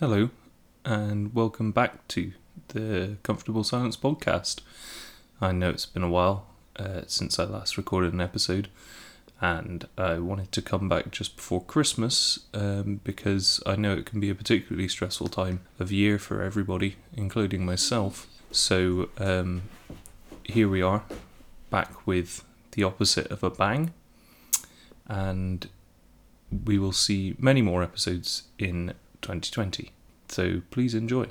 Hello, and welcome back to the Comfortable Silence podcast. I know it's been a while uh, since I last recorded an episode, and I wanted to come back just before Christmas um, because I know it can be a particularly stressful time of year for everybody, including myself. So um, here we are, back with the opposite of a bang, and we will see many more episodes in 2020. So please enjoy.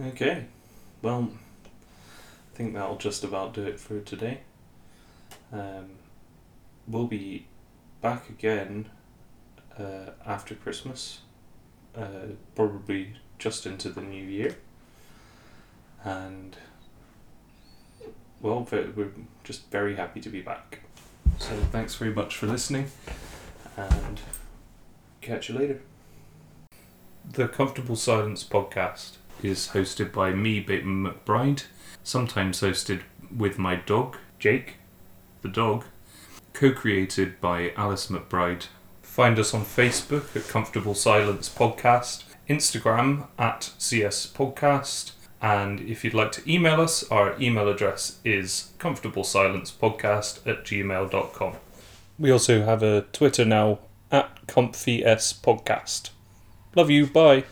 Okay, well, I think that'll just about do it for today. Um, we'll be back again uh, after Christmas, uh, probably just into the new year. And, well, we're just very happy to be back. So, thanks very much for listening, and catch you later. The Comfortable Silence podcast is hosted by me, Bateman McBride, sometimes hosted with my dog, Jake, the dog, co created by Alice McBride. Find us on Facebook at Comfortable Silence Podcast, Instagram at CS Podcast, and if you'd like to email us, our email address is comfortablesilencepodcast at gmail.com. We also have a Twitter now at ComfyS Podcast. Love you, bye.